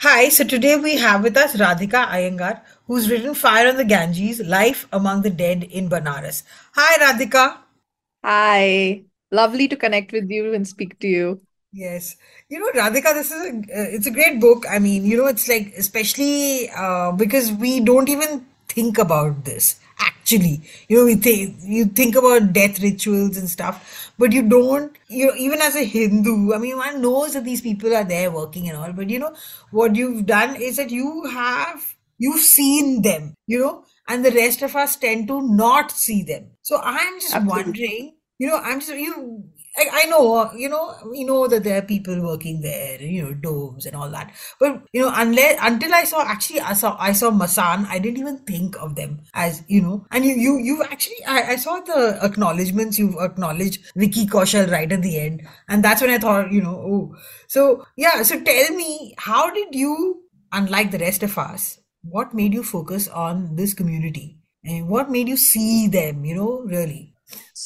Hi, so today we have with us Radhika Iyengar, who's written Fire on the Ganges Life Among the Dead in Banaras. Hi, Radhika. Hi. Lovely to connect with you and speak to you. Yes. You know, Radhika, this is a, uh, it's a great book. I mean, you know, it's like, especially uh, because we don't even think about this actually you know we think you think about death rituals and stuff but you don't you know, even as a hindu i mean one knows that these people are there working and all but you know what you've done is that you have you've seen them you know and the rest of us tend to not see them so i'm just Absolutely. wondering you know i'm just you I, I know, you know, we know that there are people working there, you know, Doms and all that. But you know, unless until I saw actually I saw I saw Masan, I didn't even think of them as you know. And you you you actually I, I saw the acknowledgements you've acknowledged Vicky Kaushal right at the end, and that's when I thought, you know, oh, so yeah. So tell me, how did you, unlike the rest of us, what made you focus on this community, and what made you see them? You know, really.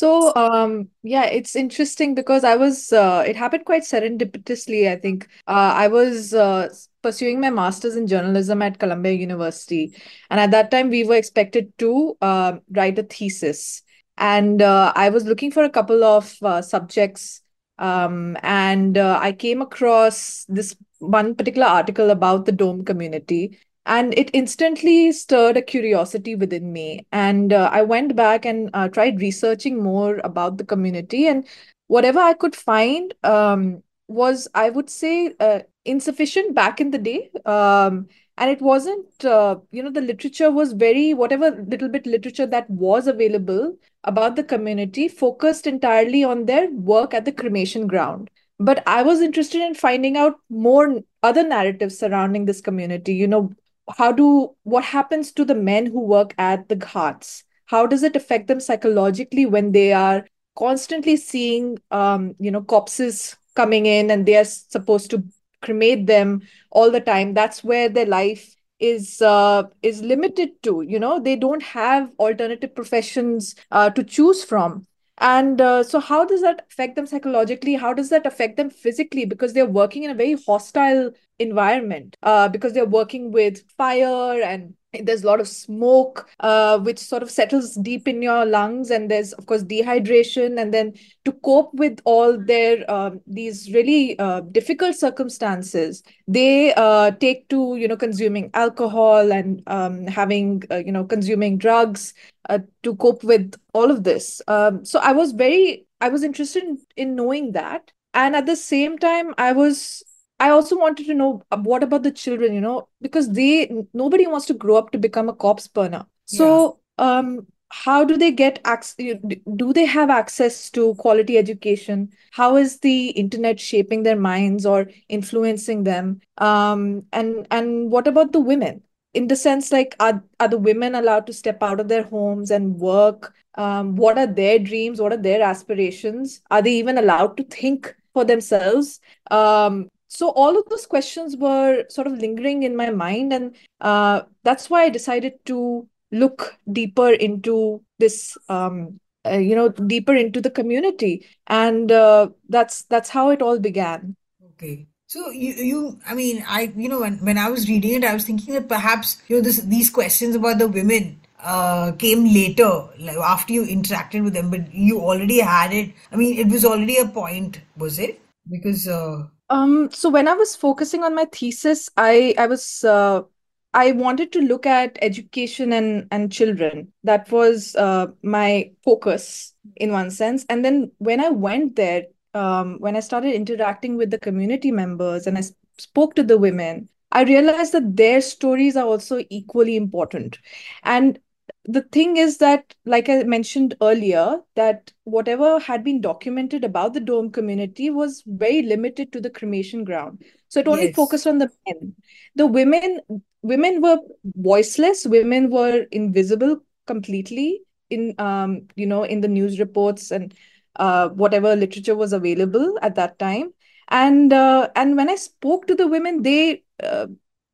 So, um, yeah, it's interesting because I was, uh, it happened quite serendipitously, I think. Uh, I was uh, pursuing my master's in journalism at Columbia University. And at that time, we were expected to uh, write a thesis. And uh, I was looking for a couple of uh, subjects. Um, and uh, I came across this one particular article about the Dom community and it instantly stirred a curiosity within me. And uh, i went back and uh, tried researching more about the community. And whatever i could find um, was i would say uh, insufficient back in the day. Um, and it wasn't uh, you know the literature was very whatever little bit literature that was available about the community focused entirely on their work at the cremation ground. But i was interested in finding out more other narratives surrounding this community you know how do what happens to the men who work at the ghats? How does it affect them psychologically when they are constantly seeing um, you know corpses coming in and they are supposed to cremate them all the time? That's where their life is uh, is limited to you know? They don't have alternative professions uh, to choose from and uh, so how does that affect them psychologically? How does that affect them physically? Because they're working in a very hostile environment uh, because they're working with fire and there's a lot of smoke uh, which sort of settles deep in your lungs. And there's of course dehydration. And then to cope with all their uh, these really uh, difficult circumstances they uh, take to you know consuming alcohol and um, having uh, you know consuming drugs uh, to cope with all of this. Um, so i was very i was interested in, in knowing that. And at the same time i was I also wanted to know uh, what about the children, you know, because they nobody wants to grow up to become a corpse burner. So, yeah. um, how do they get access? Do they have access to quality education? How is the internet shaping their minds or influencing them? Um, and and what about the women? In the sense, like, are are the women allowed to step out of their homes and work? Um, what are their dreams? What are their aspirations? Are they even allowed to think for themselves? Um, so all of those questions were sort of lingering in my mind and uh, that's why i decided to look deeper into this um, uh, you know deeper into the community. And uh, that's that's how it all began. Okay. So you, you i mean i you know when, when i was reading it i was thinking that perhaps you know this, these questions about the women uh, came later like after you interacted with them but you already had it. I mean it was already a point was it? Because uh, um, so when I was focusing on my thesis, I I was uh, I wanted to look at education and and children. That was uh, my focus in one sense. And then when I went there, um, when I started interacting with the community members and I spoke to the women, I realized that their stories are also equally important. And the thing is that, like I mentioned earlier, that whatever had been documented about the Dom community was very limited to the cremation ground. So it only yes. focused on the men. The women, women were voiceless. Women were invisible completely. in um, you know, in the news reports and uh, whatever literature was available at that time. And uh, and when I spoke to the women, they uh,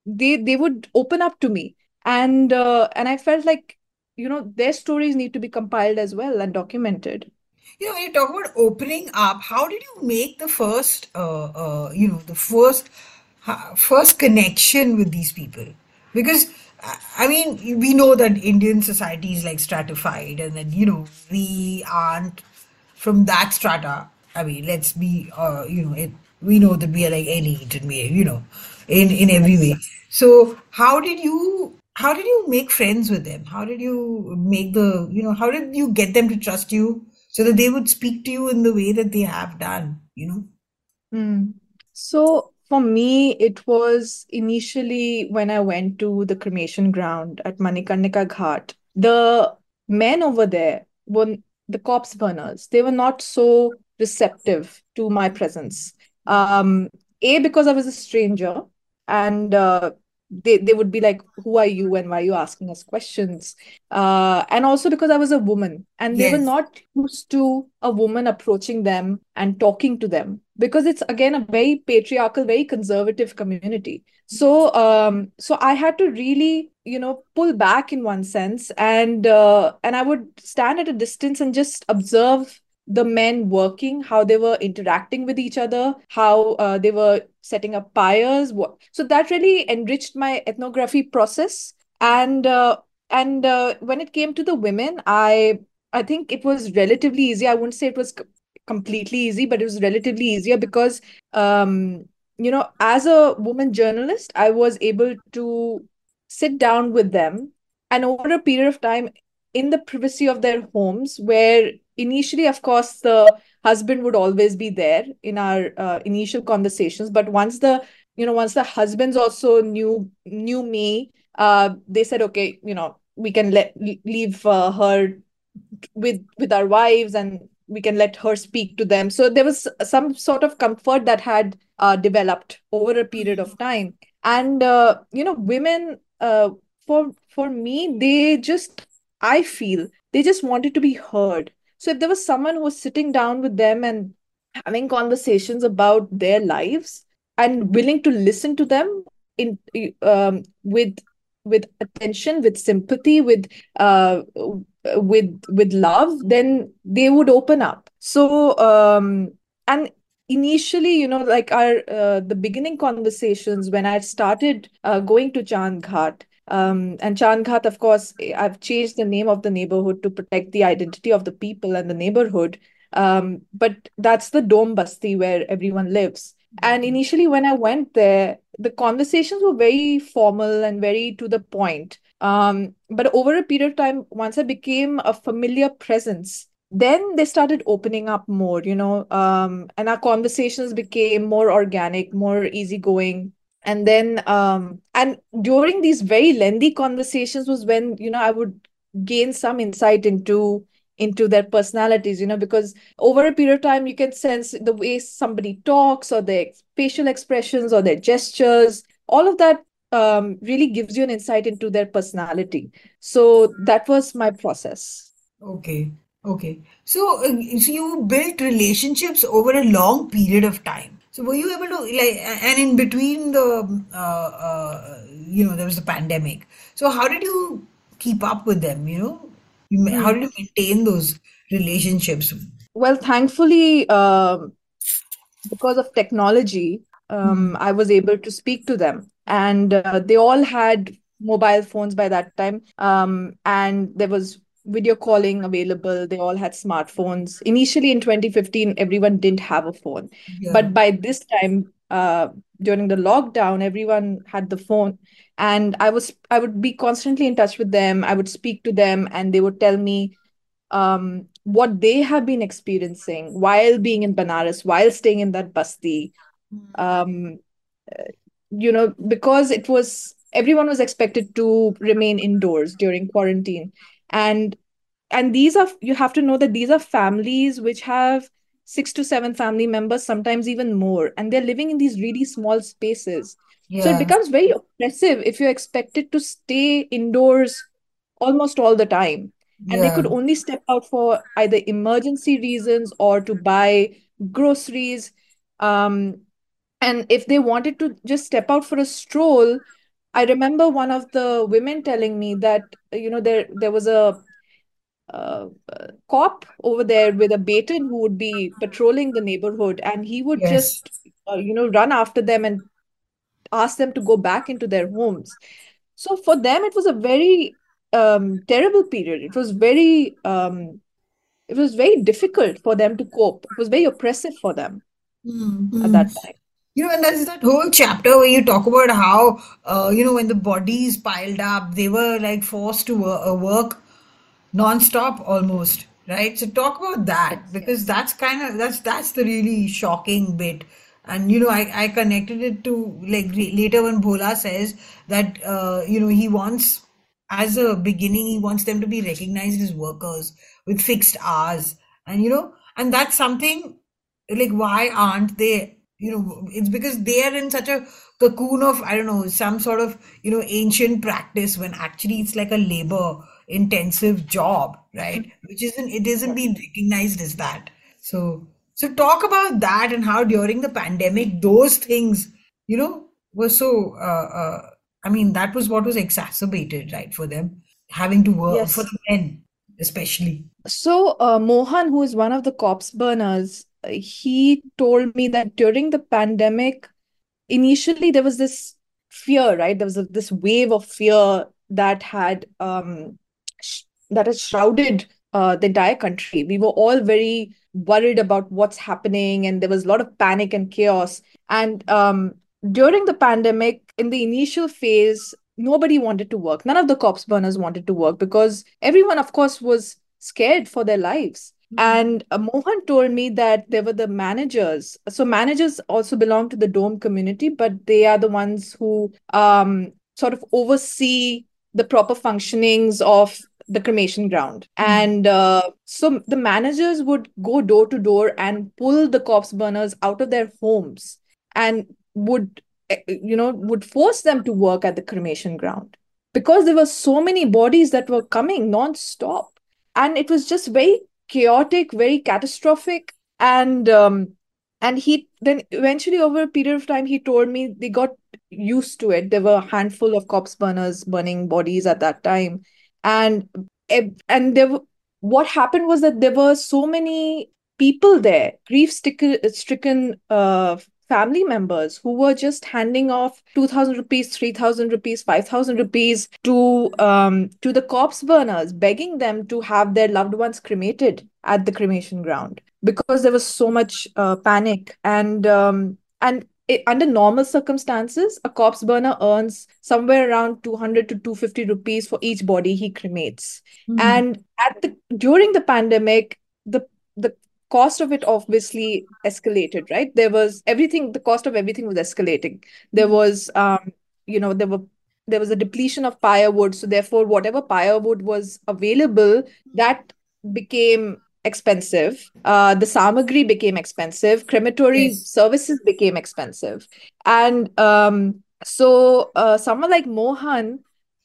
they they would open up to me, and uh, and I felt like you know their stories need to be compiled as well and documented. You know, when you talk about opening up, how did you make the first, uh, uh, you know, the first, ha- first connection with these people? Because, I I mean, we know that Indian society is like stratified, and then, you know, we aren't from that strata. I mean, let's be, uh, you know, it, we know that we are like elite and we, you know, in in every way. So, how did you? How did you make friends with them? How did you make the, you know, how did you get them to trust you? so that they would speak to you in the way that they have done, you know? Hmm. So for me, it was initially when I went to the cremation ground at Manikarnika Ghat. The men over there were the corpse burners. They were not so receptive to my presence. Um, A, because I was a stranger, and uh, they they would be like, "Who are you and why are you asking us questions?" Uh, and also because I was a woman, and they were not used to a woman approaching them and talking to them because it's again a very patriarchal, very conservative community. So um, so I had to really, you know, pull back in one sense, and uh, and I would stand at a distance and just observe the men working, how they were interacting with each other, how uh, they were setting up pyres. What... So that really enriched my ethnography process. And uh, and uh, when it came to the women, I I think it was relatively easy. I wouldn't say it was c- completely easy, but it was relatively easier because um, you know, as a woman journalist, I was able to sit down with them and over a period of time in the privacy of their homes where initially of course the husband would always be there in our uh, initial conversations but once the you know once the husbands also knew knew me uh, they said okay you know we can let leave uh, her with with our wives and we can let her speak to them. So there was some sort of comfort that had uh, developed over a period of time. And uh, you know women uh, for for me they just i feel they just wanted to be heard so if there was someone who was sitting down with them and having conversations about their lives and willing to listen to them in um, with with attention with sympathy with uh, with with love then they would open up. So um and initially you know like our uh, the beginning conversations when i started uh, going to chand ghat um, and Chand of course, I've changed the name of the neighborhood to protect the identity of the people and the neighborhood. Um, but that's the Dom Basti where everyone lives. And initially, when I went there, the conversations were very formal and very to the point. Um, but over a period of time, once I became a familiar presence, then they started opening up more, you know, um, and our conversations became more organic, more easygoing. And then, um, and during these very lengthy conversations was when, you know, I would gain some insight into into their personalities, you know, because over a period of time, you can sense the way somebody talks or their facial expressions or their gestures, all of that um, really gives you an insight into their personality. So that was my process. Okay, okay. So, uh, so you built relationships over a long period of time. So were you able to like, and in between the, uh, uh, you know, there was the pandemic. So how did you keep up with them? You know, you, ma- how Hmm. did you maintain those relationships? Well, thankfully, um, because of technology, um, I was able to speak to them, and uh, they all had mobile phones by that time. Um, and there was video calling available. They all had smartphones. Initially, in 2015, everyone didn't have a phone, Yeah. but by this time, uh, during the lockdown, everyone had the phone, and I was I would be constantly in touch with them. I would speak to them, and they would tell me um, what they have been experiencing while being in Banaras, while staying in that basti. Um, you know, because it was everyone was expected to remain indoors during quarantine. And and these are you have to know that these are families which have six to seven family members, sometimes even more, and they're living in these really small spaces. So it becomes very oppressive if you're expected to stay indoors almost all the time and they could only step out for either emergency reasons or to buy groceries. Um, and if they wanted to just step out for a stroll, I remember one of the women telling me that, you know, there there was a uh, uh, cop over there with a baton who would be patrolling the neighborhood, and he would Yes. just, uh, you know, run after them and ask them to go back into their homes. So for them, it was a very um, terrible period. It was very um, it was very difficult for them to cope. It was very oppressive for them at Mm-hmm. that time. You know, and there's that whole chapter where you talk about how, uh, you know, when the bodies piled up, they were like forced to uh, work non-stop almost, right? So talk about that because that's kind of that's that's the really shocking bit. And you know, I I connected it to like later when Bhola says that uh, you know he wants as a beginning he wants them to be recognized as workers with fixed hours, and you know, and that's something like why aren't they you know it's because they are in such a cocoon of i don't know some sort of you know ancient practice when actually it's like a labor intensive job right? Which isn't it isn't Yes. being recognized as that. So so talk about that and how during the pandemic those things you know were so uh, uh i mean that was what was exacerbated right for them having to work for the men especially. So, uh, Mohan, who is one of the corpse burners, he told me that during the pandemic, initially there was this fear, right? There was a, this wave of fear that had um sh that had shrouded uh, the entire country. We were all very worried about what's happening, and there was a lot of panic and chaos. And um, during the pandemic, in the initial phase, nobody wanted to work. None of the corpse burners wanted to work because everyone, of course, was scared for their lives. And uh, Mohan told me that there were the managers. So managers also belong to the Dom community, but they are the ones who um, sort of oversee the proper functionings of the cremation ground. And uh, so the managers would go door to door and pull the corpse burners out of their homes and would, eh, you know, would force them to work at the cremation ground because there were so many bodies that were coming non-stop and it was just very chaotic very catastrophic and um, and he then eventually over a period of time he told me they got used to it. There were a handful of corpse burners burning bodies at that time. And and there what happened was that there were so many people there grief stricken uh, family members who were just handing off 2000 rupees 3000 rupees 5000 rupees to um to the corpse burners begging them to have their loved ones cremated at the cremation ground because there was so much uh, panic. And um and it, under normal circumstances a corpse burner earns somewhere around 200 to 250 rupees for each body he cremates. And at the during the pandemic the the cost of it obviously escalated right? There was everything the cost of everything was escalating. There was um you know there were there was a depletion of firewood. So therefore whatever firewood was available that became expensive. Uh the samagri became expensive. Crematory yes. services became expensive. And um so uh someone like mohan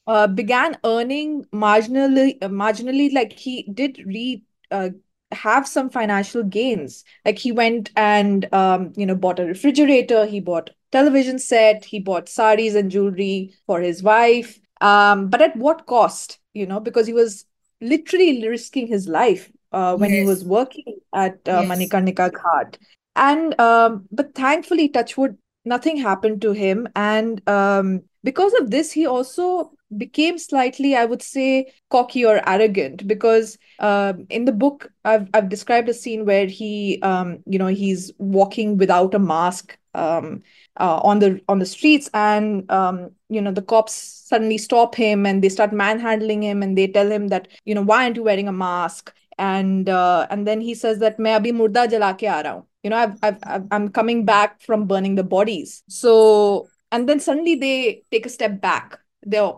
uh, began earning marginally uh, marginally like he did re uh, have some financial gains. Like he went and um, you know bought a refrigerator he bought television set he bought saris and jewelry for his wife. Um, but at what cost you know because he was literally risking his life uh, when he was working at uh, yes. Manikarnika Ghat. And um, but thankfully touchwood nothing happened to him. And um, because of this he also became slightly i would say cocky or arrogant because um, in the book I've, I've described a scene where he um, you know he's walking without a mask um, uh, on the on the streets and um, you know the cops suddenly stop him and they start manhandling him and they tell him that you know why aren't you wearing a mask and uh, and then he says that मैं अभी मुर्दा जला के आ रहा हूँ you know I've, I've, I've I'm coming back from burning the bodies so and then suddenly they take a step back they're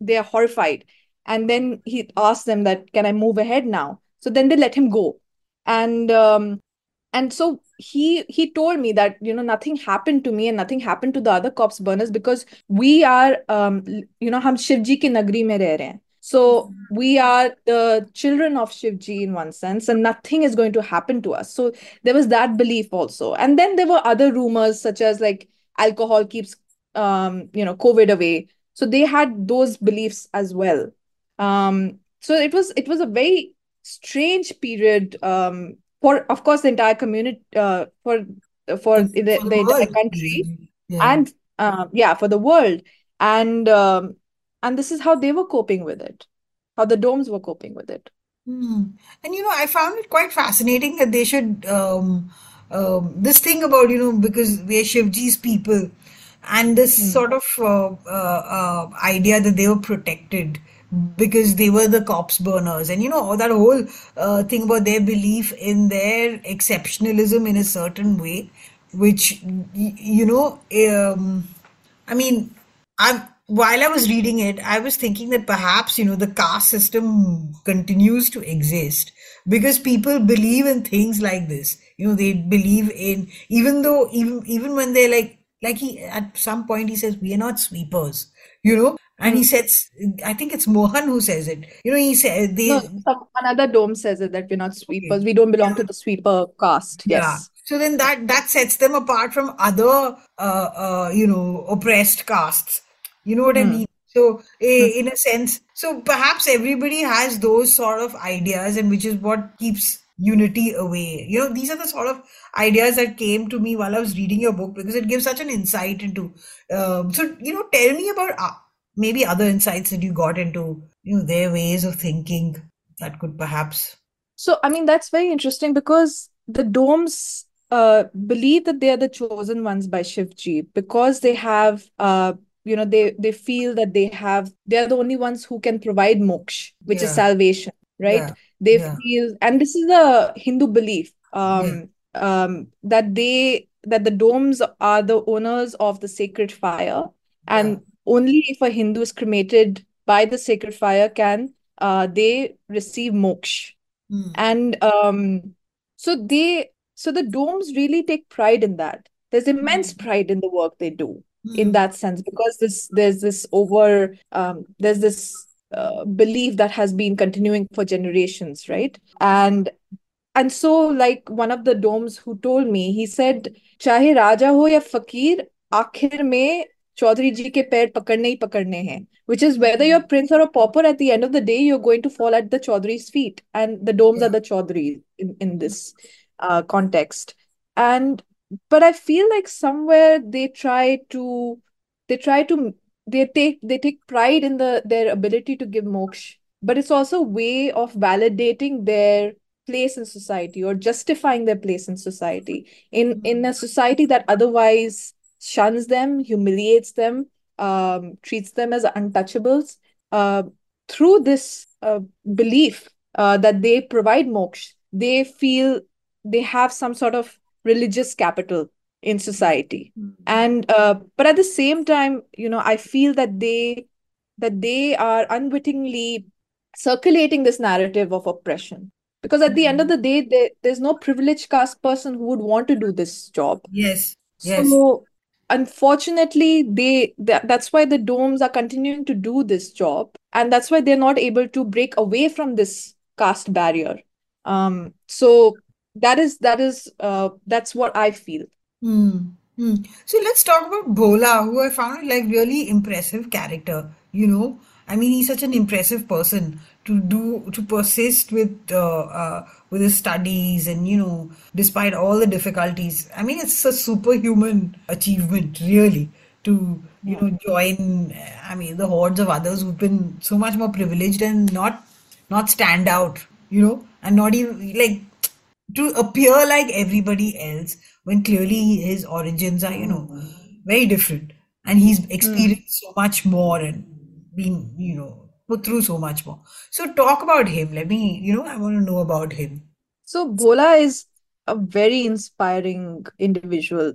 they are horrified. And then he asks them that can i move ahead now? So then they let him go. And um, and so he he told me that you know nothing happened to me and nothing happened to the other cops burners because we are um, you know ham shivji ki nagri mein reh rahe so mm-hmm. we are the children of shivji in one sense and nothing is going to happen to us. So there was that belief also. And then there were other rumors such as like alcohol keeps um, you know covid away. So they had those beliefs as well. Um, so it was it was a very strange period um, for, of course, the entire community uh, for for the, the, For the entire country Yeah. and um, yeah, for the world. And um, and this is how they were coping with it, how the Doms were coping with it. Hmm. And you know, I found it quite fascinating that they should um, um, this thing about you know because we are Shivji's people, and this Hmm. sort of uh, uh, uh, idea that they were protected because they were the cops burners, and you know all that whole uh, thing about their belief in their exceptionalism in a certain way, which you know. Um, I mean, I'm while I was reading it, I was thinking that perhaps, you know, the caste system continues to exist because people believe in things like this. You know, they believe in even though even even when they're like like he at some point he says, We are not sweepers, you know, and he Hmm. says I think it's Mohan who says it. You know, he said No, they some, another Dom says it that we're not okay. sweepers. We don't belong Yeah. to the sweeper caste. Yeah. Yes. So then that that sets them apart from other uh, uh, you know oppressed castes. You know what I Hmm. mean? So Hmm. in a sense, so perhaps everybody has those sort of ideas, and which is what keeps unity away. You know, these are the sort of ideas that came to me while I was reading your book because it gives such an insight into. Um, so you know, tell me about uh, maybe other insights that you got into. You know, their ways of thinking that could perhaps. So, I mean, that's very interesting because the Doms uh, believe that they are the chosen ones by Shivji because they have, uh, you know, they they feel that they have, they are the only ones who can provide moksha, which is salvation, right? Yeah. They Yeah. feel, and this is a Hindu belief, Yeah. um, um, that they that the Doms are the owners of the sacred fire, and only if a Hindu is cremated by the sacred fire can uh, they receive moksha Hmm. and um so they so the Doms really take pride in that there's immense Hmm. pride in the work they do in Hmm. that sense because this there's this over um there's this uh, belief that has been continuing for generations right and and so like one of the Doms who told me he said chahe raja ho ya fakir aakhir mein chaudhary ji ke pair pakadne hi pakadne hain which is whether you're a prince or a pauper at the end of the day you're going to fall at the chaudhary's feet and the Doms yeah. are the chaudhary in, in this uh, context and but i feel like somewhere they try to they try to they take they take pride in the their ability to give moksha but it's also a way of validating their place in society or justifying their place in society. In in a society that otherwise shuns them humiliates them um, treats them as untouchables uh, through this uh, belief uh, that they provide moksha they feel they have some sort of religious capital in society Hmm. and uh, but at the same time you know i feel that they that they are unwittingly circulating this narrative of oppression because at the end of the day there, there's no privileged caste person who would want to do this job Yes. Yes. so unfortunately they that, that's why the Doms are continuing to do this job and that's why they're not able to break away from this caste barrier um so that is that is uh that's what i feel Hmm. Hmm. So let's talk about Bhola, who I found like really impressive character. You know, I mean, he's such an impressive person to do to persist with uh, uh, with his studies, and you know, despite all the difficulties. I mean, it's a superhuman achievement, really, to you know join. I mean, the hordes of others who've been so much more privileged and not not stand out. You know, and not even like to appear like everybody else when clearly his origins are, you know, very different. And he's Hmm. experienced so much more and been, you know, put through so much more. So talk about him. Let me, you know, I want to know about him. So Bhola is a very inspiring individual.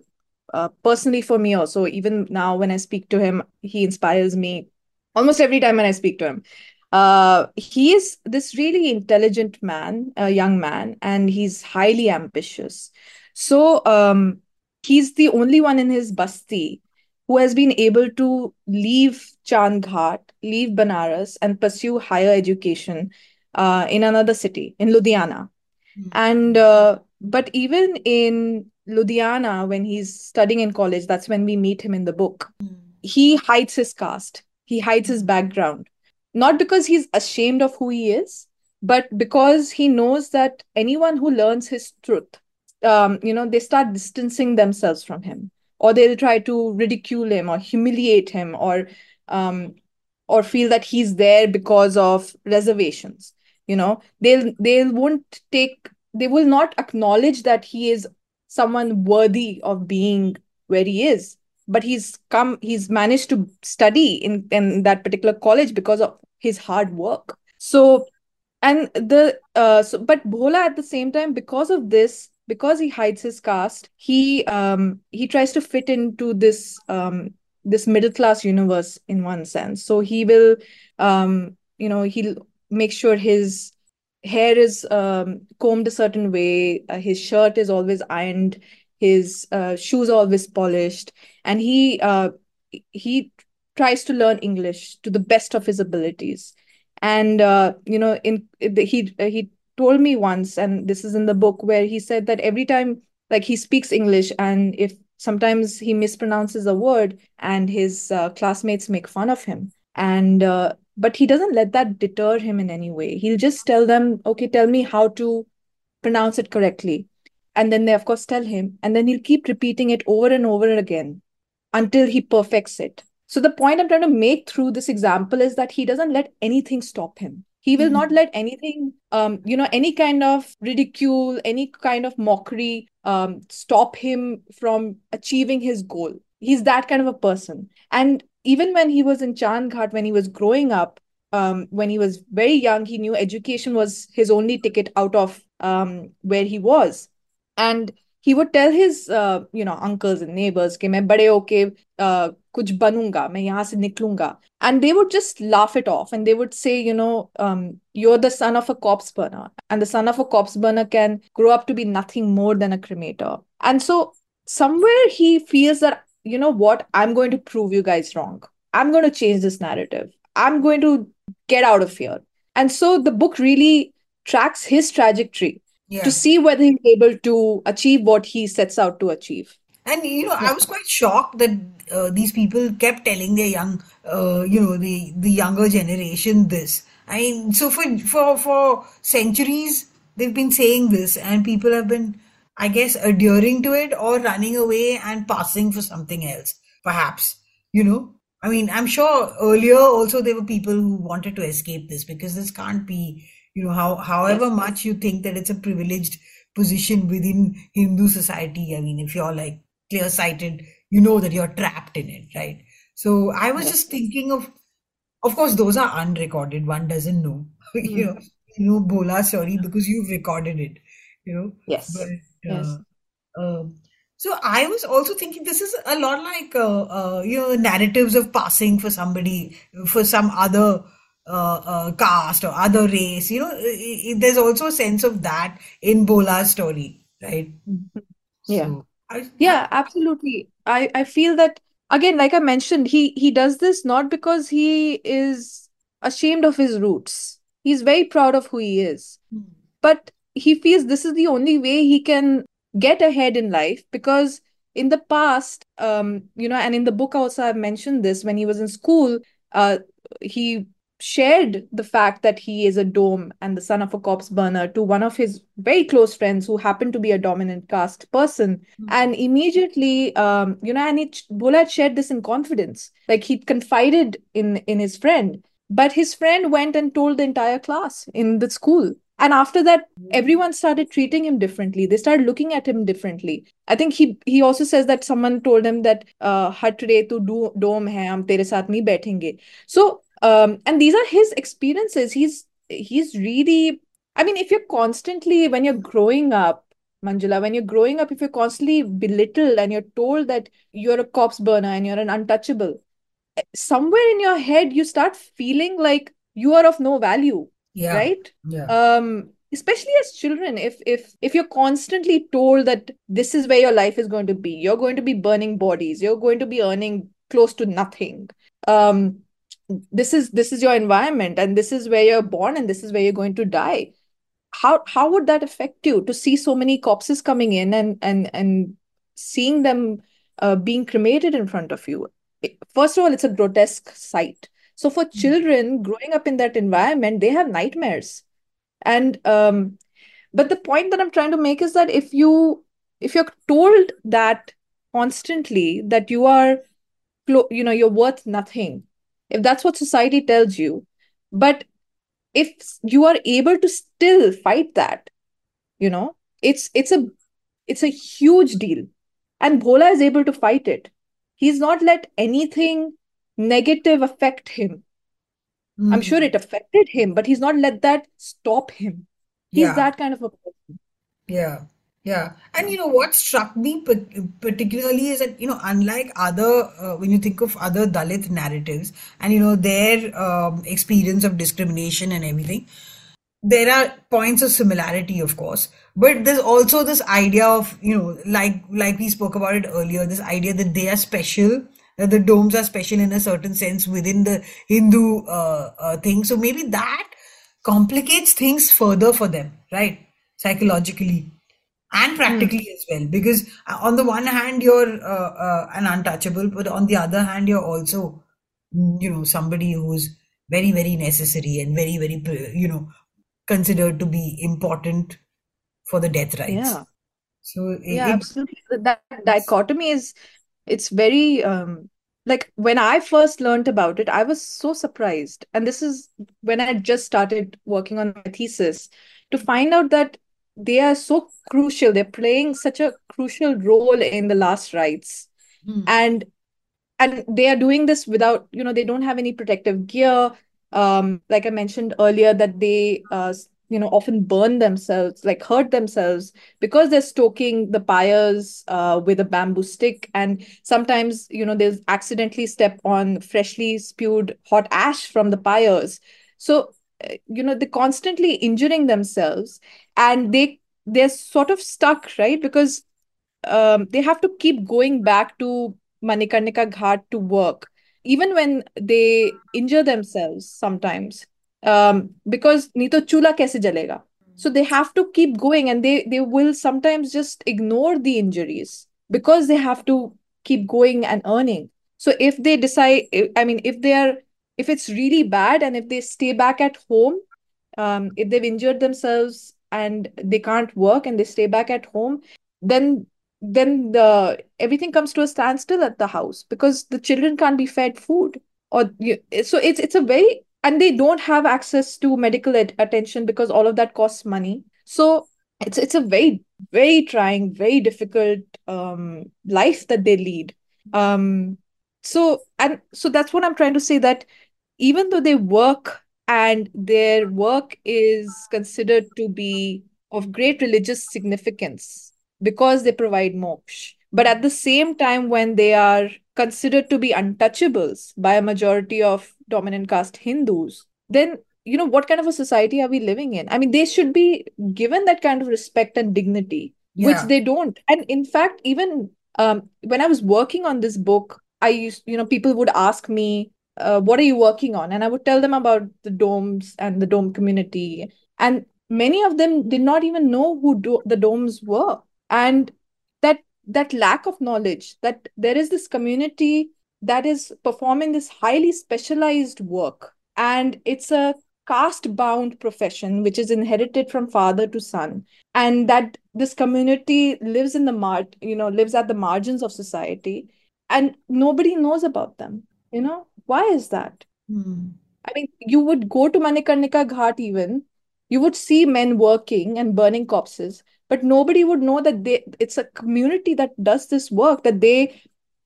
Uh, personally, for me also, even now when I speak to him, he inspires me almost every time when I speak to him. Uh, he is this really intelligent man, a young man, and he's highly ambitious. So um, he's the only one in his basti who has been able to leave Chand Ghat, leave Banaras, and pursue higher education uh, in another city, in Ludhiana. Mm-hmm. And uh, but even in Ludhiana, when he's studying in college, that's when we meet him in the book. Mm-hmm. He hides his caste, he hides his background, not because he's ashamed of who he is, but because he knows that anyone who learns his truth, um, you know, they start distancing themselves from him, or they'll try to ridicule him or humiliate him, or um, or feel that he's there because of reservations. You know, they'll they won't take they will not acknowledge that he is someone worthy of being where he is but he's come he's managed to study in in that particular college because of his hard work. So and the uh so but bhola at the same time because of this because he hides his caste he um he tries to fit into this um this middle class universe in one sense. So he will um you know he'll make sure his hair is um, combed a certain way uh, his shirt is always ironed his uh, shoes are always polished and he uh, he tries to learn english to the best of his abilities. And uh, you know in he he told me once and this is in the book where he said that every time like he speaks english and if sometimes he mispronounces a word and his uh, classmates make fun of him. And uh, but he doesn't let that deter him in any way. He'll just tell them okay tell me how to pronounce it correctly and then they of course tell him. And then he'll keep repeating it over and over again until he perfects it. So the point i'm trying to make through this example is that he doesn't let anything stop him. He will mm-hmm. not let anything um, you know any kind of ridicule any kind of mockery um, stop him from achieving his goal. He's that kind of a person. And even when he was in Chand Ghat, when he was growing up, um, when he was very young, he knew education was his only ticket out of um, where he was And he would tell his uh, you know uncles and neighbors कि मैं बड़े होके uh, कुछ बनूंगा मैं यहाँ से निकलूंगा and they would just laugh it off and they would say you know um, you're the son of a corpse burner and the son of a corpse burner can grow up to be nothing more than a cremator and so somewhere he feels that you know what? I'm going to prove you guys wrong. I'm going to change this narrative. I'm going to get out of here. And so the book really tracks his trajectory yeah. to see whether he's able to achieve what he sets out to achieve. And you know, I was quite shocked that uh, these people kept telling their young, uh, you know, the the younger generation this. I mean, so for for for centuries they've been saying this, and people have been I guess, adhering to it or running away and passing for something else, perhaps. You know, I mean, I'm sure earlier also there were people who wanted to escape this because this can't be, you know, how however yes. much you think that it's a privileged position within Hindu society. I mean, if you're like clear sighted, you know that you're trapped in it, right? So I was yes. just thinking of, of course, those are unrecorded. One doesn't know, mm. you know, you know, Bhola story because you've recorded it, you know. Yes. But Yes. Um, so I was also thinking this is a lot like uh, uh, you know narratives of passing for somebody for some other uh, uh, caste or other race. You know, it, it, there's also a sense of that in Bhola's story, right? Mm-hmm. Yeah, so I, yeah, absolutely. I I feel that again, like I mentioned, he he does this not because he is ashamed of his roots. He's very proud of who he is, mm. but he feels this is the only way he can get ahead in life because in the past um you know and in the book also i've mentioned this when he was in school uh he shared the fact that he is a Dom and the son of a corpse burner to one of his very close friends who happened to be a dominant caste person. Mm-hmm. and immediately um, you know and it Bhola shared this in confidence. Like he confided in in his friend but his friend went and told the entire class in the school. And after that hmm. everyone started treating him differently. They started looking at him differently. I think he he also says that someone told him that uh, hat re tu do, dom hai hum tere saath nahi so um, and these are his experiences. He's he's really i mean if you're constantly when you're growing up Manjula, when you're growing up, if you're constantly belittled and you're told that you're a corpse burner and you're an untouchable, somewhere in your head, you start feeling like you are of no value yeah. right? Yeah. Um especially as children if if if you're constantly told that this is where your life is going to be you're going to be burning bodies you're going to be earning close to nothing. Um, this is this is your environment, and this is where you're born, and this is where you're going to die. How how would that affect you to see so many corpses coming in and and and seeing them uh, being cremated in front of you? First of all, it's a grotesque sight. So for Mm. children growing up in that environment, they have nightmares. And um, but the point that I'm trying to make is that if you if you're told that constantly that you are you know you're worth nothing, if that's what society tells you, but if you are able to still fight that, you know, it's it's a it's a huge deal. And Bhola is able to fight it. He's not let anything negative affect him. I'm sure Mm. it affected him, but he's not let that stop him. He's Yeah. that kind of a person. Yeah, yeah. And you know what struck me particularly is that, you know, unlike other, uh, when you think of other Dalit narratives and, you know, their um, experience of discrimination and everything, there are points of similarity, of course, but there's also this idea of, you know, like like we spoke about it earlier, this idea that they are special, that the domes are special in a certain sense within the Hindu uh, uh, thing. So maybe that complicates things further for them, right? Psychologically and practically as well. Because uh, on the one hand, you're uh, uh, an untouchable, but on the other hand, you're also, mm, you know, somebody who's very, very necessary and very, very, uh, you know, considered to be important for the death rites. Yeah. So it, Yeah, it absolutely. That dichotomy is, it's very, um, like when I first learned about it, I was so surprised. And this is when I just started working on my thesis to find out that they are so crucial. They're playing such a crucial role in the last rites. Hmm. And and they are doing this without you know they don't have any protective gear um like i mentioned earlier that they uh you know often burn themselves like hurt themselves because they're stoking the pyres uh with a bamboo stick and sometimes you know they'll accidentally step on freshly spewed hot ash from the pyres so you know they're constantly injuring themselves and they they're sort of stuck right? Because um, they have to keep going back to manikarnika ghat to work even when they injure themselves sometimes um, because nito chula kaise jalega so they have to keep going and they they will sometimes just ignore the injuries because they have to keep going and earning. So if they decide i mean if they are if it's really bad and if they stay back at home, um, if they've injured themselves and they can't work and they stay back at home, then then the everything comes to a standstill at the house because the children can't be fed food or you, so it's it's a very and they don't have access to medical at- attention because all of that costs money. So it's it's a very very trying very difficult um life that they lead. Um so and so that's what i'm trying to say that even though they work and their work is considered to be of great religious significance because they provide moksha. But at the same time, when they are considered to be untouchables by a majority of dominant caste Hindus, then you know what kind of a society are we living in? I mean, they should be given that kind of respect and dignity, which they don't. And in fact, even um, when I was working on this book, I used, you know, people would ask me, uh, what are you working on? And I would tell them about the Doms and the Dom community. And many of them did not even know who do- the Doms were. And that that lack of knowledge that there is this community that is performing this highly specialized work and it's a caste bound profession which is inherited from father to son and that this community lives in the mar you know lives at the margins of society and nobody knows about them you know why is that Hmm. i mean you would go to manikarnika ghat even you would see men working and burning corpses but nobody would know that they it's a community that does this work that they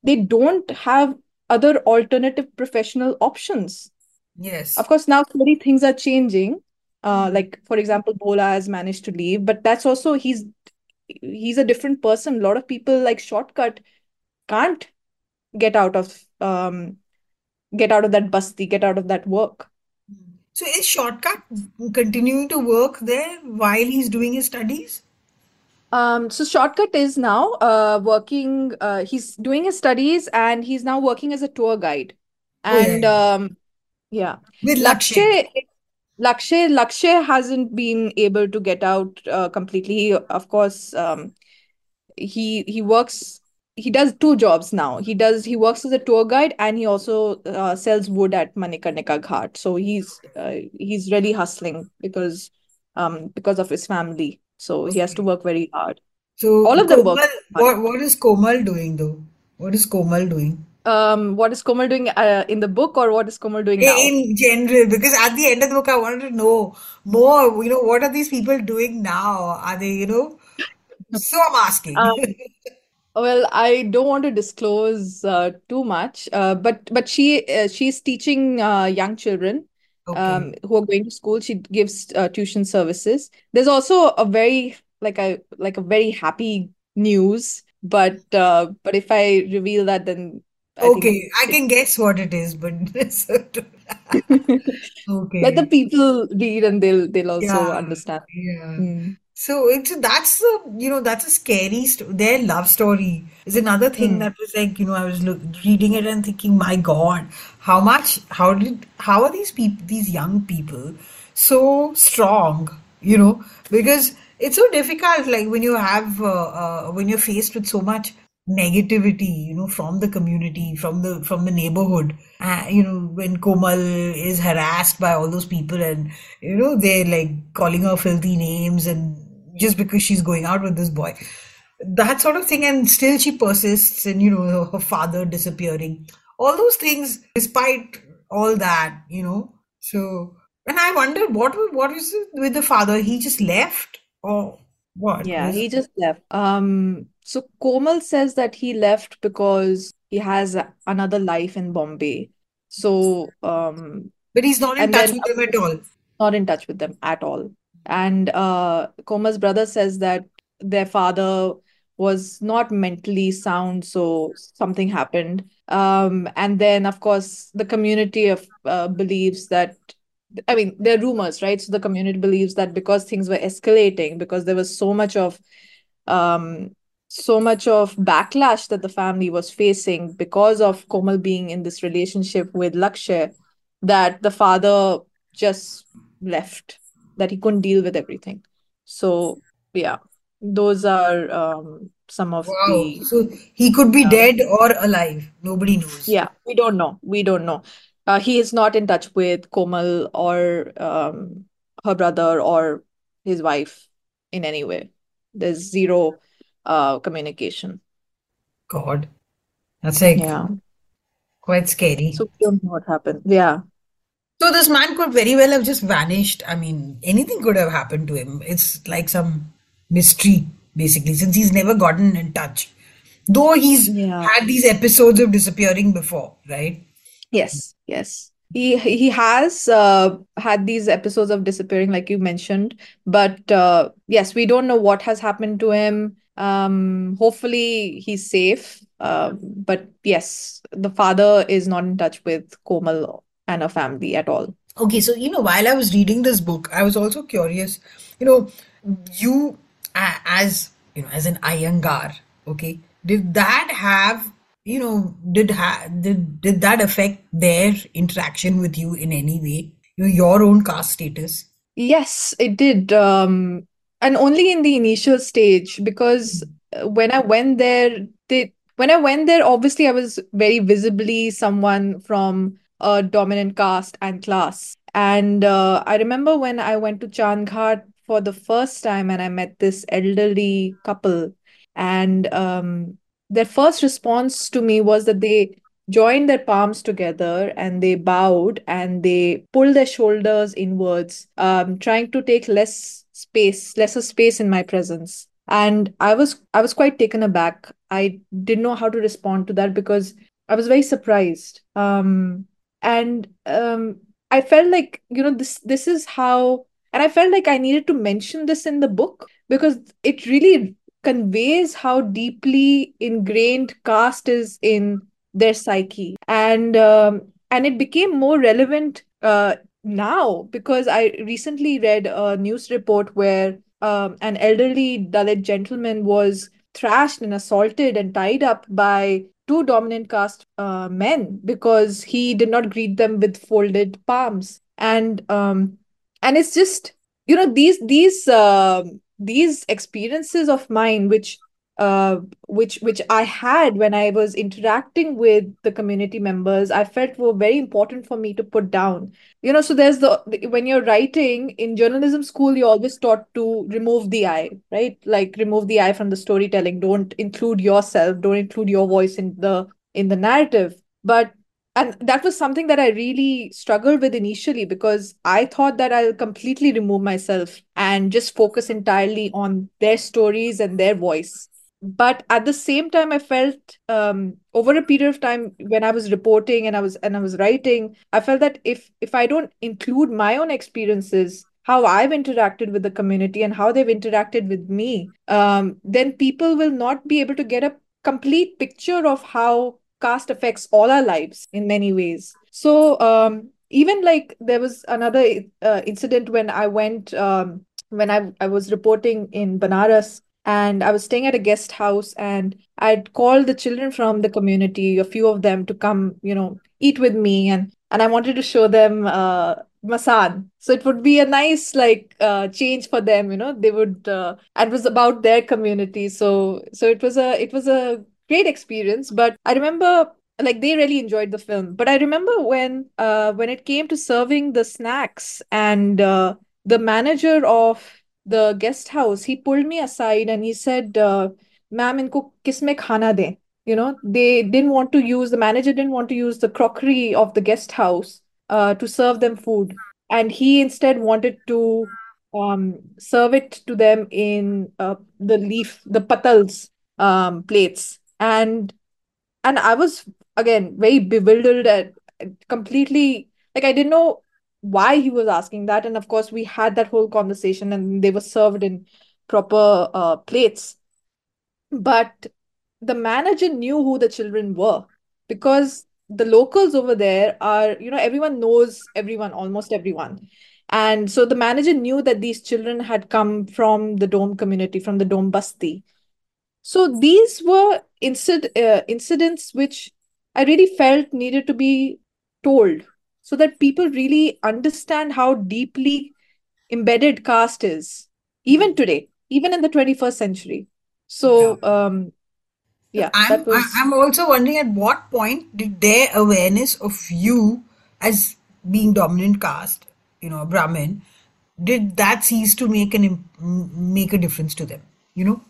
they don't have other alternative professional options Yes. of course now slowly things are changing uh Hmm. like for example Bhola has managed to leave but that's also he's he's a different person a lot of people like shortcut can't get out of um get out of that basti get out of that work So is Shortcut continuing to work there while he's doing his studies? Um, so Shortcut is now uh, working, uh, he's doing his studies and he's now working as a tour guide. Oh yeah, And yeah. um, yeah, With Lakshay. Lakshay, Lakshay, hasn't been able to get out uh, completely. Of course, um, he he works, he does two jobs now. He does, he works as a tour guide and he also uh, sells wood at Manikarnika Ghat. So he's uh, he's really hustling because um because of his family. So he has to work very hard. So All of them work what what is Komal doing though? What is Komal doing? Um, what is Komal doing uh, in the book or what is Komal doing I- now? In general, because at the end of the book, I wanted to know more. You know, what are these people doing now? Are they, you know? So I'm asking. Um, well, I don't want to disclose uh, too much, uh, but but she uh, she's teaching uh, young children Okay. um, who are going to school. She gives uh, tuition services. There's also a very like a like a very happy news, but uh, but if I reveal that, then I Okay, I can guess what it is, but do- let the people read and they'll they'll also Yeah, understand. yeah. Mm. So it's that's the you know that's a scary st their love story is another thing Mm. that was like you know I was look, reading it and thinking my God how much how did how are these people these young people so strong you know because it's so difficult like when you have uh, uh, when you're faced with so much negativity you know from the community from the from the neighborhood uh, you know when Komal is harassed by all those people and you know they're like calling her filthy names and just because she's going out with this boy. That sort of thing and still she persists and you know her father disappearing. All those things despite all that you know. So and i wonder what what is it with the father? He just left or what? Yeah, he just left. Um, so Komal says that he left because he has another life in Bombay. So, um, but he's not in touch then with them at all. not in touch with them at all. And uh, Komal's brother says that their father was not mentally sound, so something happened. Um, and then, of course, the community of uh, believes that, I mean, there are rumors, right? So the community believes that because things were escalating, because there was so much of um, so much of backlash that the family was facing because of Komal being in this relationship with Lakshay, that the father just left, that he couldn't deal with everything. So, yeah, those are um, some of wow the so he could be uh, dead or alive nobody knows yeah, we don't know. We don't know. Uh, he is not in touch with Komal or um, her brother or his wife in any way. There's zero uh, communication. god that's like Yeah. quite scary So we don't know what happened. Yeah. So this man could very well have just vanished. I mean, anything could have happened to him. It's like some mystery, basically, since he's never gotten in touch. Though he's Yeah. had these episodes of disappearing before, right? Yes. Yes. He he has uh, had these episodes of disappearing, like you mentioned, but uh, yes, we don't know what has happened to him. Um, hopefully he's safe. Uh, but yes, the father is not in touch with Komal and a family at all. Okay, so you know, while I was reading this book, I was also curious. You know, you as you know, as an Iyengar, okay, did that have you know, did ha did did that affect their interaction with you in any way? You know, your own caste status? Yes, it did. Um, and only in the initial stage, because uh, when I went there, they when I went there, obviously I was very visibly someone from a dominant caste and class. And uh, I remember when I went to Chandghat for the first time and I met this elderly couple, and um, their first response to me was that they joined their palms together and they bowed and they pulled their shoulders inwards, um, trying to take less space, lesser space in my presence. And I was I was quite taken aback. I didn't know how to respond to that because I was very surprised. Um, and um, I felt like, you know, this this is how, and I felt like I needed to mention this in the book because it really conveys how deeply ingrained caste is in their psyche. And um, and it became more relevant uh, now because I recently read a news report where um, an elderly Dalit gentleman was thrashed and assaulted and tied up by two dominant caste uh, men because he did not greet them with folded palms. And um and it's just you know these these uh, these experiences of mine which uh, which which I had when I was interacting with the community members, I felt were very important for me to put down. You know, so there's the when you're writing in journalism school, you're always taught to remove the I, right? Like remove the I from the storytelling. Don't include yourself. Don't include your voice in the in the narrative. But and that was something that I really struggled with initially because I thought that I'll completely remove myself and just focus entirely on their stories and their voice but at the same time i felt um, over a period of time when i was reporting and i was and i was writing i felt that if if i don't include my own experiences how i've interacted with the community and how they've interacted with me um, then people will not be able to get a complete picture of how caste affects all our lives in many ways. So um, even like there was another uh, incident when i went um, when I, I was reporting in Banaras and I was staying at a guest house and I'd called the children from the community, a few of them to come, you know, eat with me and and I wanted to show them uh Masaan. So it would be a nice like uh change for them, you know. They would uh and it was about their community. So so it was a it was a great experience. But I remember like they really enjoyed the film. But I remember when uh when it came to serving the snacks and uh the manager of the guest house, he pulled me aside and he said, uh, "Ma'am, inko kisme khana de?" You know, they didn't want to use the manager didn't want to use the crockery of the guest house uh, to serve them food, and he instead wanted to um, serve it to them in uh, the leaf, the patals um, plates, and and I was again very bewildered at completely like I didn't know why he was asking that. And of course, we had that whole conversation and they were served in proper uh, plates. But the manager knew who the children were because the locals over there are, you know, everyone knows everyone, almost everyone. And so the manager knew that these children had come from the Dom community, from the Dom Basti. So these were incident, uh, incidents which I really felt needed to be told so that people really understand how deeply embedded caste is, even today, even in the 21st century. So, um, yeah, I'm, was. I'm also wondering at what point did their awareness of you as being dominant caste, you know, Brahmin, did that cease to make an make a difference to them? You know.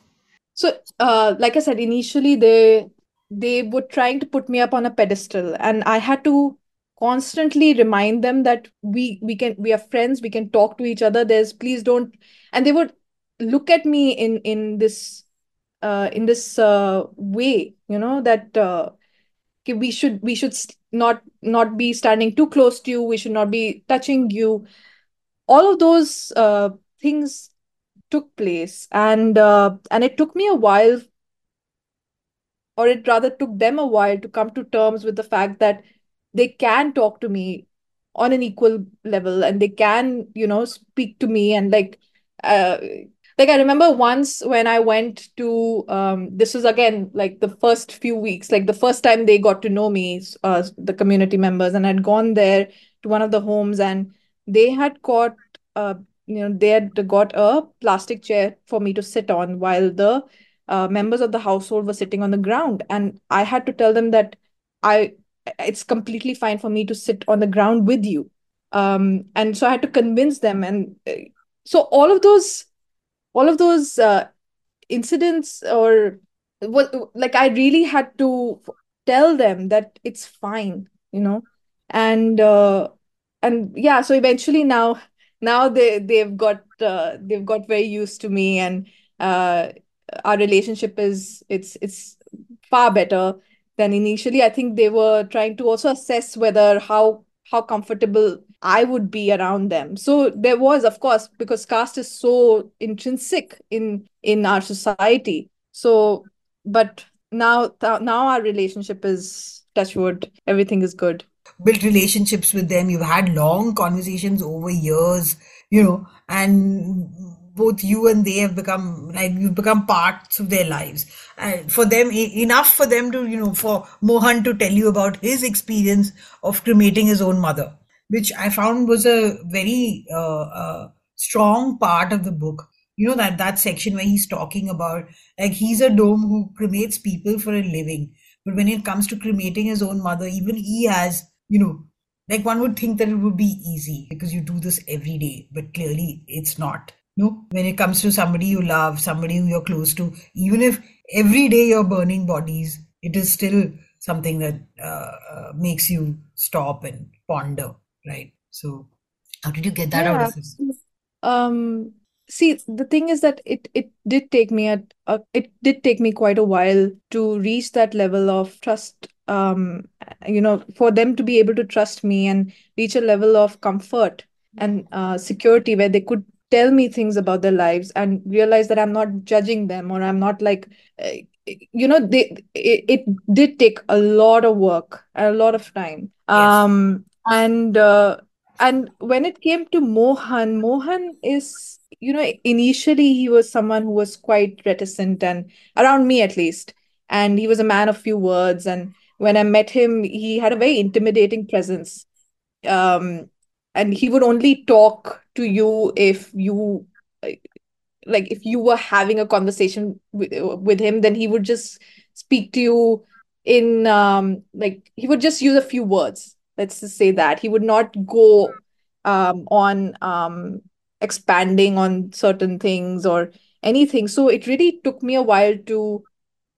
So, uh, like I said, initially they they were trying to put me up on a pedestal, and I had to constantly remind them that we we can we are friends we can talk to each other. There's please don't and they would look at me in in this uh in this uh way you know that uh we should we should not not be standing too close to you. We should not be touching you. All of those uh things took place and uh and it took me a while or it rather took them a while to come to terms with the fact that they can talk to me on an equal level and they can you know speak to me and like uh, like i remember once when i went to um this was again like the first few weeks like the first time they got to know me uh, the community members and i'd gone there to one of the homes and they had got uh you know they had got a plastic chair for me to sit on while the uh, members of the household were sitting on the ground and i had to tell them that i it's completely fine for me to sit on the ground with you. Um and so i had to convince them and uh, so all of those all of those uh, incidents or what like i really had to tell them that it's fine you know? And uh, and yeah so eventually now now they they've got uh, they've got very used to me and uh, our relationship is it's it's far better than initially. I think they were trying to also assess whether how how comfortable I would be around them. So there was, of course, because caste is so intrinsic in in our society. So, but now th- now our relationship is touchwood. Everything is good. Built relationships with them. You've had long conversations over years, you know, and both you and they have become like you've become parts of their lives. And for them enough for them to you know for mohan to tell you about his experience of cremating his own mother which i found was a very uh, uh, strong part of the book. You know that that section where he's talking about like he's a Dom who cremates people for a living. But when it comes to cremating his own mother even he has you know like one would think that it would be easy because you do this every day but clearly it's not no when it comes to somebody you love somebody who you're close to even if every day you're burning bodies it is still something that uh, uh, makes you stop and ponder right so how did you get that yeah. out of this um see the thing is that it it did take me at uh, it did take me quite a while to reach that level of trust um you know for them to be able to trust me and reach a level of comfort and uh, security where they could tell me things about their lives and realize that i'm not judging them or i'm not like uh, you know they it, it, did take a lot of work and a lot of time yes. um and uh, and when it came to mohan mohan is you know, initially he was someone who was quite reticent and around me at least. And he was a man of few words. And when I met him, he had a very intimidating presence. Um, and he would only talk to you if you like if you were having a conversation with, with him then he would just speak to you in um like he would just use a few words let's just say that he would not go um on um expanding on certain things or anything. So it really took me a while to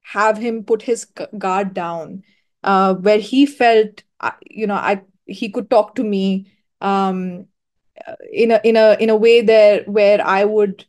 have him put his guard down, uh, where he felt, uh, you know, I he could talk to me um, in a in a in a way there where I would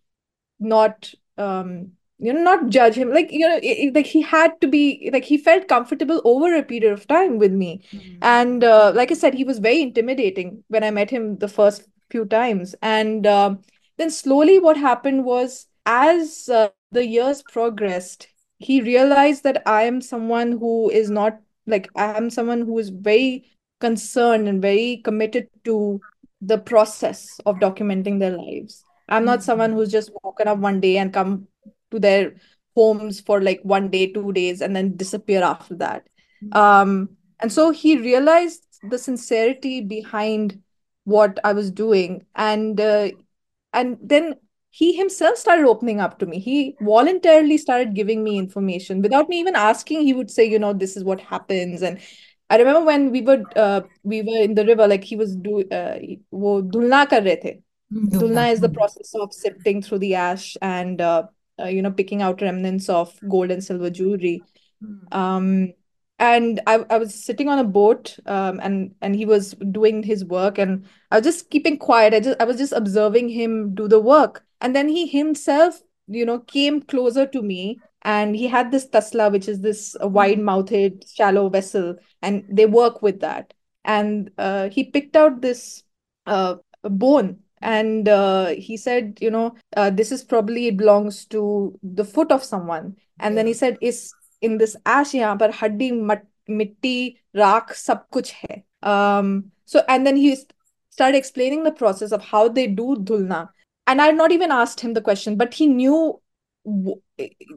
not um, you know not judge him like you know it, like he had to be like he felt comfortable over a period of time with me mm-hmm. and uh, like i said he was very intimidating when i met him the first few times. And uh, then slowly, what happened was as uh, the years progressed, he realized that I am someone who is not like I am someone who is very concerned and very committed to the process of documenting their lives. I'm not someone who's just woken up one day and come to their homes for like one day, two days, and then disappear after that. Um, and so he realized the sincerity behind what I was doing. And uh, and then he himself started opening up to me. He voluntarily started giving me information without me even asking. He would say, you know, this is what happens. And I remember when we were uh, we were in the river, like he was do uh, wo dhulna kar rahe the. Hmm, dulna is the hmm. process of sifting through the ash and uh, uh, you know picking out remnants of gold and silver jewelry. Hmm. Um, and I, I was sitting on a boat um, and and he was doing his work and I was just keeping quiet. I just I was just observing him do the work. And then he himself, you know, came closer to me and he had this tasla which is this uh, hmm. wide mouthed shallow vessel and they work with that. And uh, he picked out this uh, bone. And uh, he said you know uh, this is probably it belongs to the foot of someone. And then he said is in this ash yahan par haddi mat- mitti raak sab kuch hai. Um, so and then he started explaining the process of how they do dhulna. And i had not even asked him the question but he knew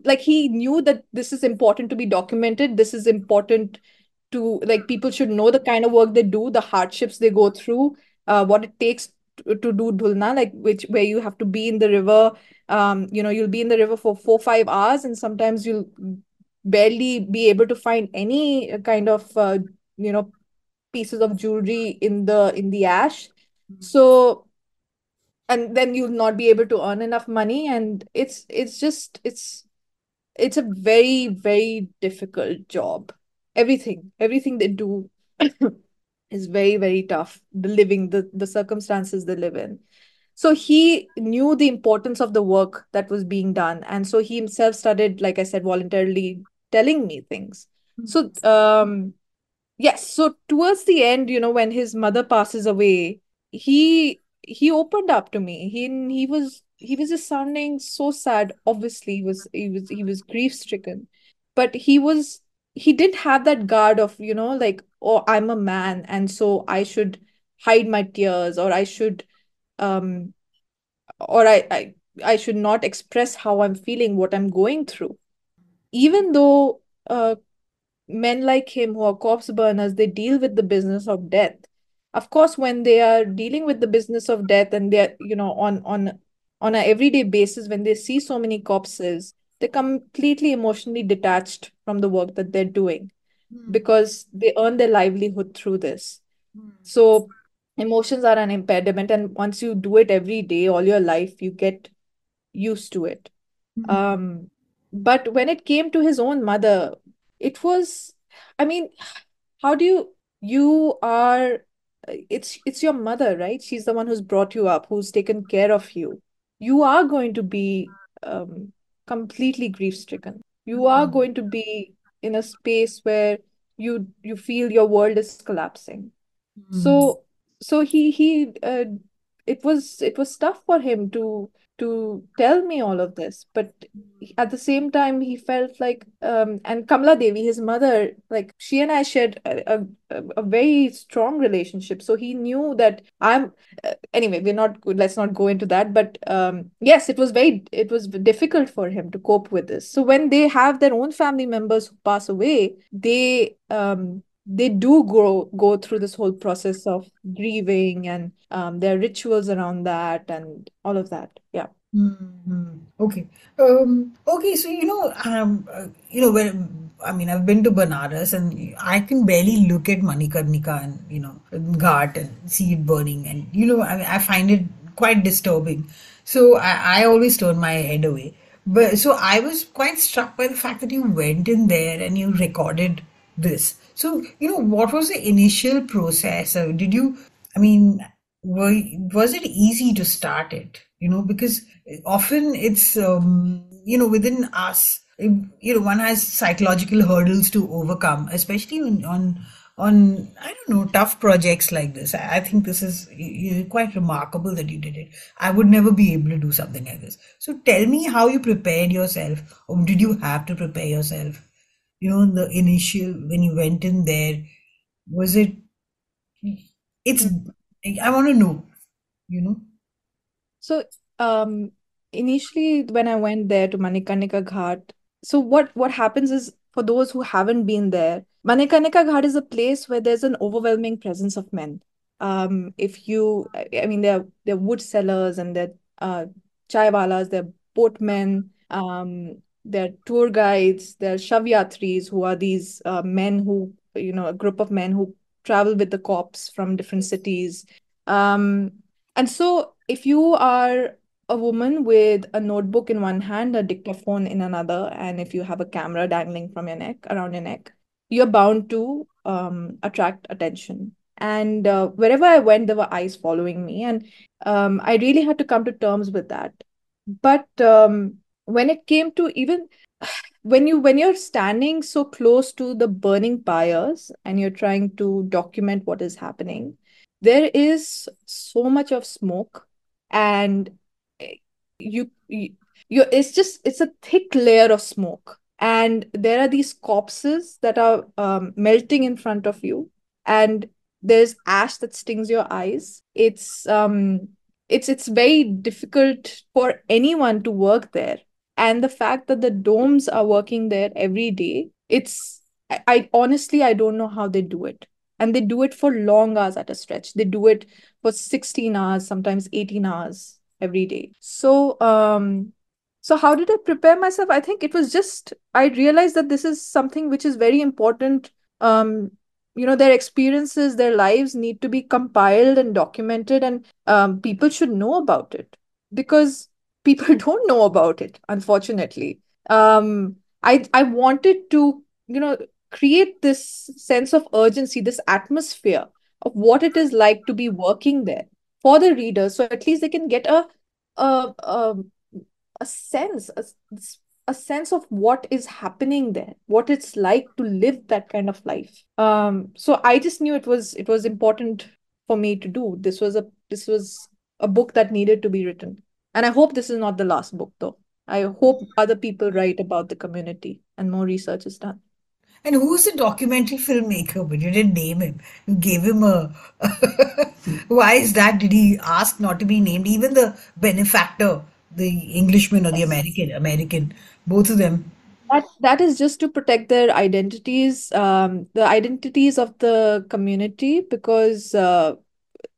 like he knew that this is important to be documented. This is important to like people should know the kind of work they do the hardships they go through uh, what it takes to, to do dhulna like which where you have to be in the river. Um you know you'll be in the river for four five hours and sometimes you'll barely be able to find any kind of uh, you know pieces of jewelry in the in the ash. Mm-hmm. so and then you'll not be able to earn enough money. And it's it's just it's it's a very very difficult job. Everything everything they do is very very tough the living the the circumstances they live in. So he knew the importance of the work that was being done. And so he himself started like i said voluntarily telling me things. So, um, yes. So towards the end, you know, when his mother passes away, he he opened up to me. He he was he was just sounding so sad. Obviously, he was he was he was grief stricken, but he was he didn't have that guard of you know like oh I'm a man and so I should hide my tears or I should um or I, I I should not express how I'm feeling, what I'm going through. Even though uh, men like him who are corpse burners, they deal with the business of death. Of course, when they are dealing with the business of death and they're, you know, on on on an everyday basis, when they see so many corpses, they're completely emotionally detached from the work that they're doing Hmm. because they earn their livelihood through this. Hmm. So emotions are an impediment, and once you do it every day, all your life, you get used to it. Hmm. Um, but when it came to his own mother, it was, I mean, how do you, you are, it's it's your mother, right? She's the one who's brought you up, who's taken care of you. You are going to be um, completely grief-stricken. You are Hmm. going to be in a space where you you feel your world is collapsing. Hmm. So so he he uh, it was it was tough for him to to tell me all of this, but at the same time he felt like um and Kamala Devi, his mother, like she and I shared a, a, a very strong relationship. So he knew that I'm uh, anyway, we're not. Let's not go into that. But um yes, it was very it was difficult for him to cope with this. So when they have their own family members who pass away, they um they do go go through this whole process of grieving and um, there are rituals around that and all of that. Yeah. Hmm. Okay. Um, okay. So, you know, um, uh, you know, when, I mean, I've been to Banaras and I can barely look at Manikarnika and, you know, Ghat and see it burning. And, you know, I, I find it quite disturbing. So I, I always turn my head away. But so I was quite struck by the fact that you went in there and you recorded this. So, you know, what was the initial process? Uh, did you, I mean, were, was it easy to start it? You know, because often it's, um, you know, within us, you know, one has psychological hurdles to overcome, especially on, on, I don't know, tough projects like this. I, think this is quite remarkable that you did it. I would never be able to do something like this. So tell me how you prepared yourself, or did you have to prepare yourself? You know, the initial, when you went in there, was it, it's, I want to know, you know? So, um, initially when I went there to Manikarnika Ghat, so what what happens is for those who haven't been there, Manikarnika Ghat is a place where there's an overwhelming presence of men. Um, if you, I mean, there are wood sellers and there are uh, chaiwalas, there are boatmen, um, there are tour guides, there are shavyatris who are these uh, men who, you know, a group of men who travel with the cops from different cities. Um, and so, if you are a woman with a notebook in one hand, a dictaphone in another, and if you have a camera dangling from your neck, around your neck, you're bound to um, attract attention. And uh, wherever I went, there were eyes following me. And um, I really had to come to terms with that. But um, when it came to even when you when you're standing so close to the burning pyres and you're trying to document what is happening, there is so much of smoke and eh, you, you you it's just it's a thick layer of smoke. And there are these corpses that are um, melting in front of you. And there's ash that stings your eyes. It's um it's it's very difficult for anyone to work there and the fact that the Doms are working there every day it's I, I honestly i don't know how they do it. And they do it for long hours at a stretch. They do it for 16 hours sometimes 18 hours every day. So um so how did i prepare myself? I think it was just i realized that this is something which is very important. Um you know their experiences their lives need to be compiled and documented and um, people should know about it. Because people don't know about it unfortunately. Um i i wanted to you know create this sense of urgency this atmosphere of what it is like to be working there for the readers so at least they can get a a a, a sense a, a sense of what is happening there what it's like to live that kind of life. Um so i just knew it was it was important for me to do. This was a this was a book that needed to be written and I hope this is not the last book, though. I hope other people write about the community and more research is done. And who's the documentary filmmaker? But you didn't name him. You gave him a. Why is that? Did he ask not to be named? Even the benefactor the Englishman or the American, American, both of them. That that is just to protect their identities, um, the identities of the community, because uh,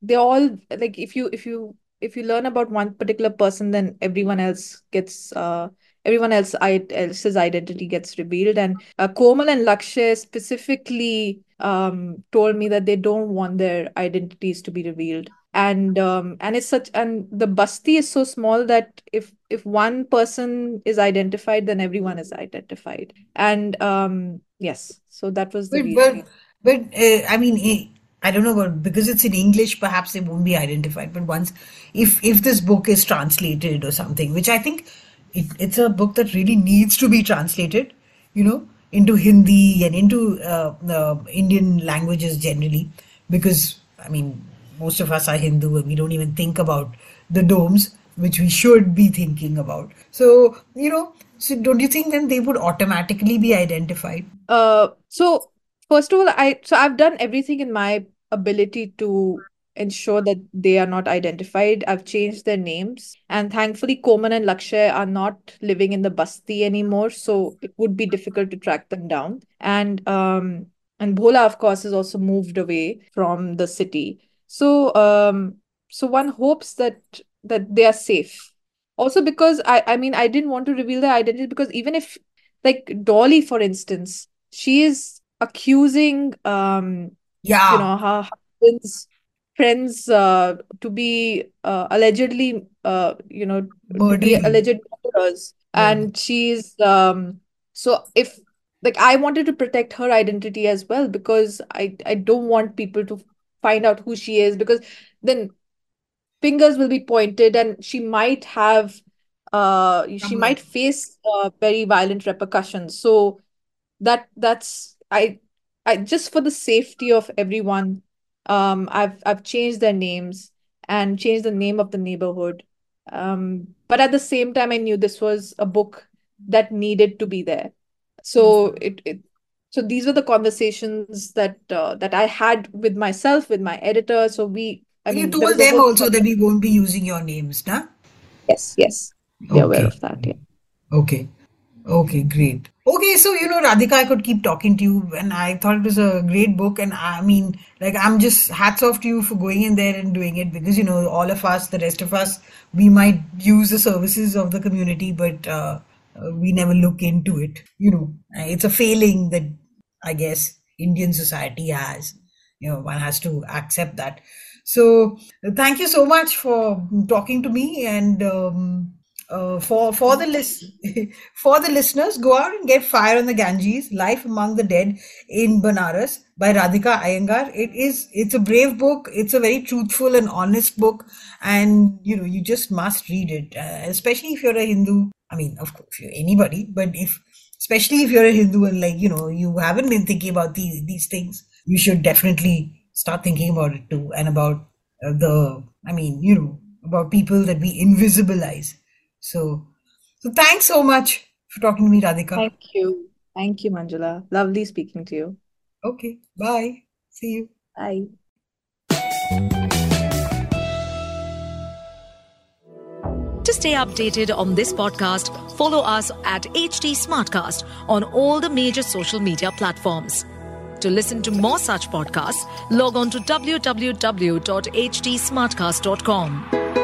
they all like if you if you if you learn about one particular person, then everyone else gets uh, everyone else else's identity gets revealed. And uh, Komal and Lakshay specifically um, told me that they don't want their identities to be revealed. And um, and it's such and the basti is so small that if if one person is identified, then everyone is identified. And um, yes, so that was the but, reason. But, but uh, I mean, eh, I don't know, but because it's in English, perhaps it won't be identified. But once, if if this book is translated or something, which I think it, it's a book that really needs to be translated, you know, into Hindi and into uh, uh, Indian languages generally, because I mean, most of us are Hindu and we don't even think about the Doms, which we should be thinking about. So, you know, so don't you think then they would automatically be identified? Uh, so first of all, I so I've done everything in my ability to ensure that they are not identified. I've changed their names. And thankfully, Komal and Lakshay are not living in the Basti anymore. So it would be difficult to track them down. And um and Bhola, of course, has also moved away from the city. So um so one hopes that that they are safe. Also because I I mean I didn't want to reveal their identity because even if like Dolly, for instance, she is accusing um yeah. You know her husband's friends uh, to be uh, allegedly uh, you know alleged murderers. And she's um so if like I wanted to protect her identity as well because I I don't want people to find out who she is because then fingers will be pointed and she might have uh she might face uh, very violent repercussions. So that that's I I just for the safety of everyone um i've i've changed their names and changed the name of the neighborhood. Um but at the same time i knew this was a book that needed to be there. So mm-hmm. it, it so these were the conversations that uh, that i had with myself with my editor. So we I you mean, told them also that we won't be using your names nah yes yes. Okay. are aware of that yeah. Okay okay great Okay, so you know, Radhika, I could keep talking to you, and I thought it was a great book. And I mean, like, I'm just hats off to you for going in there and doing it because you know, all of us, the rest of us, we might use the services of the community, but uh, we never look into it. You know, it's a failing that I guess Indian society has. You know, one has to accept that. So, thank you so much for talking to me and. Um, uh, for for the list for the listeners, go out and get Fire on the Ganges: Life Among the Dead in Banaras by Radhika Iyengar. It is it's a brave book. It's a very truthful and honest book, and you know you just must read it, uh, especially if you're a Hindu. I mean, of course, if you're anybody, but if especially if you're a Hindu and like you know you haven't been thinking about these these things, you should definitely start thinking about it too, and about uh, the I mean, you know, about people that we invisibilize so, so thanks so much for talking to me, Radhika. Thank you. Thank you, Manjula. Lovely speaking to you. Okay. Bye. See you. Bye. To stay updated on this podcast, follow us at HT Smartcast on all the major social media platforms. To listen to more such podcasts, log on to www.htsmartcast.com.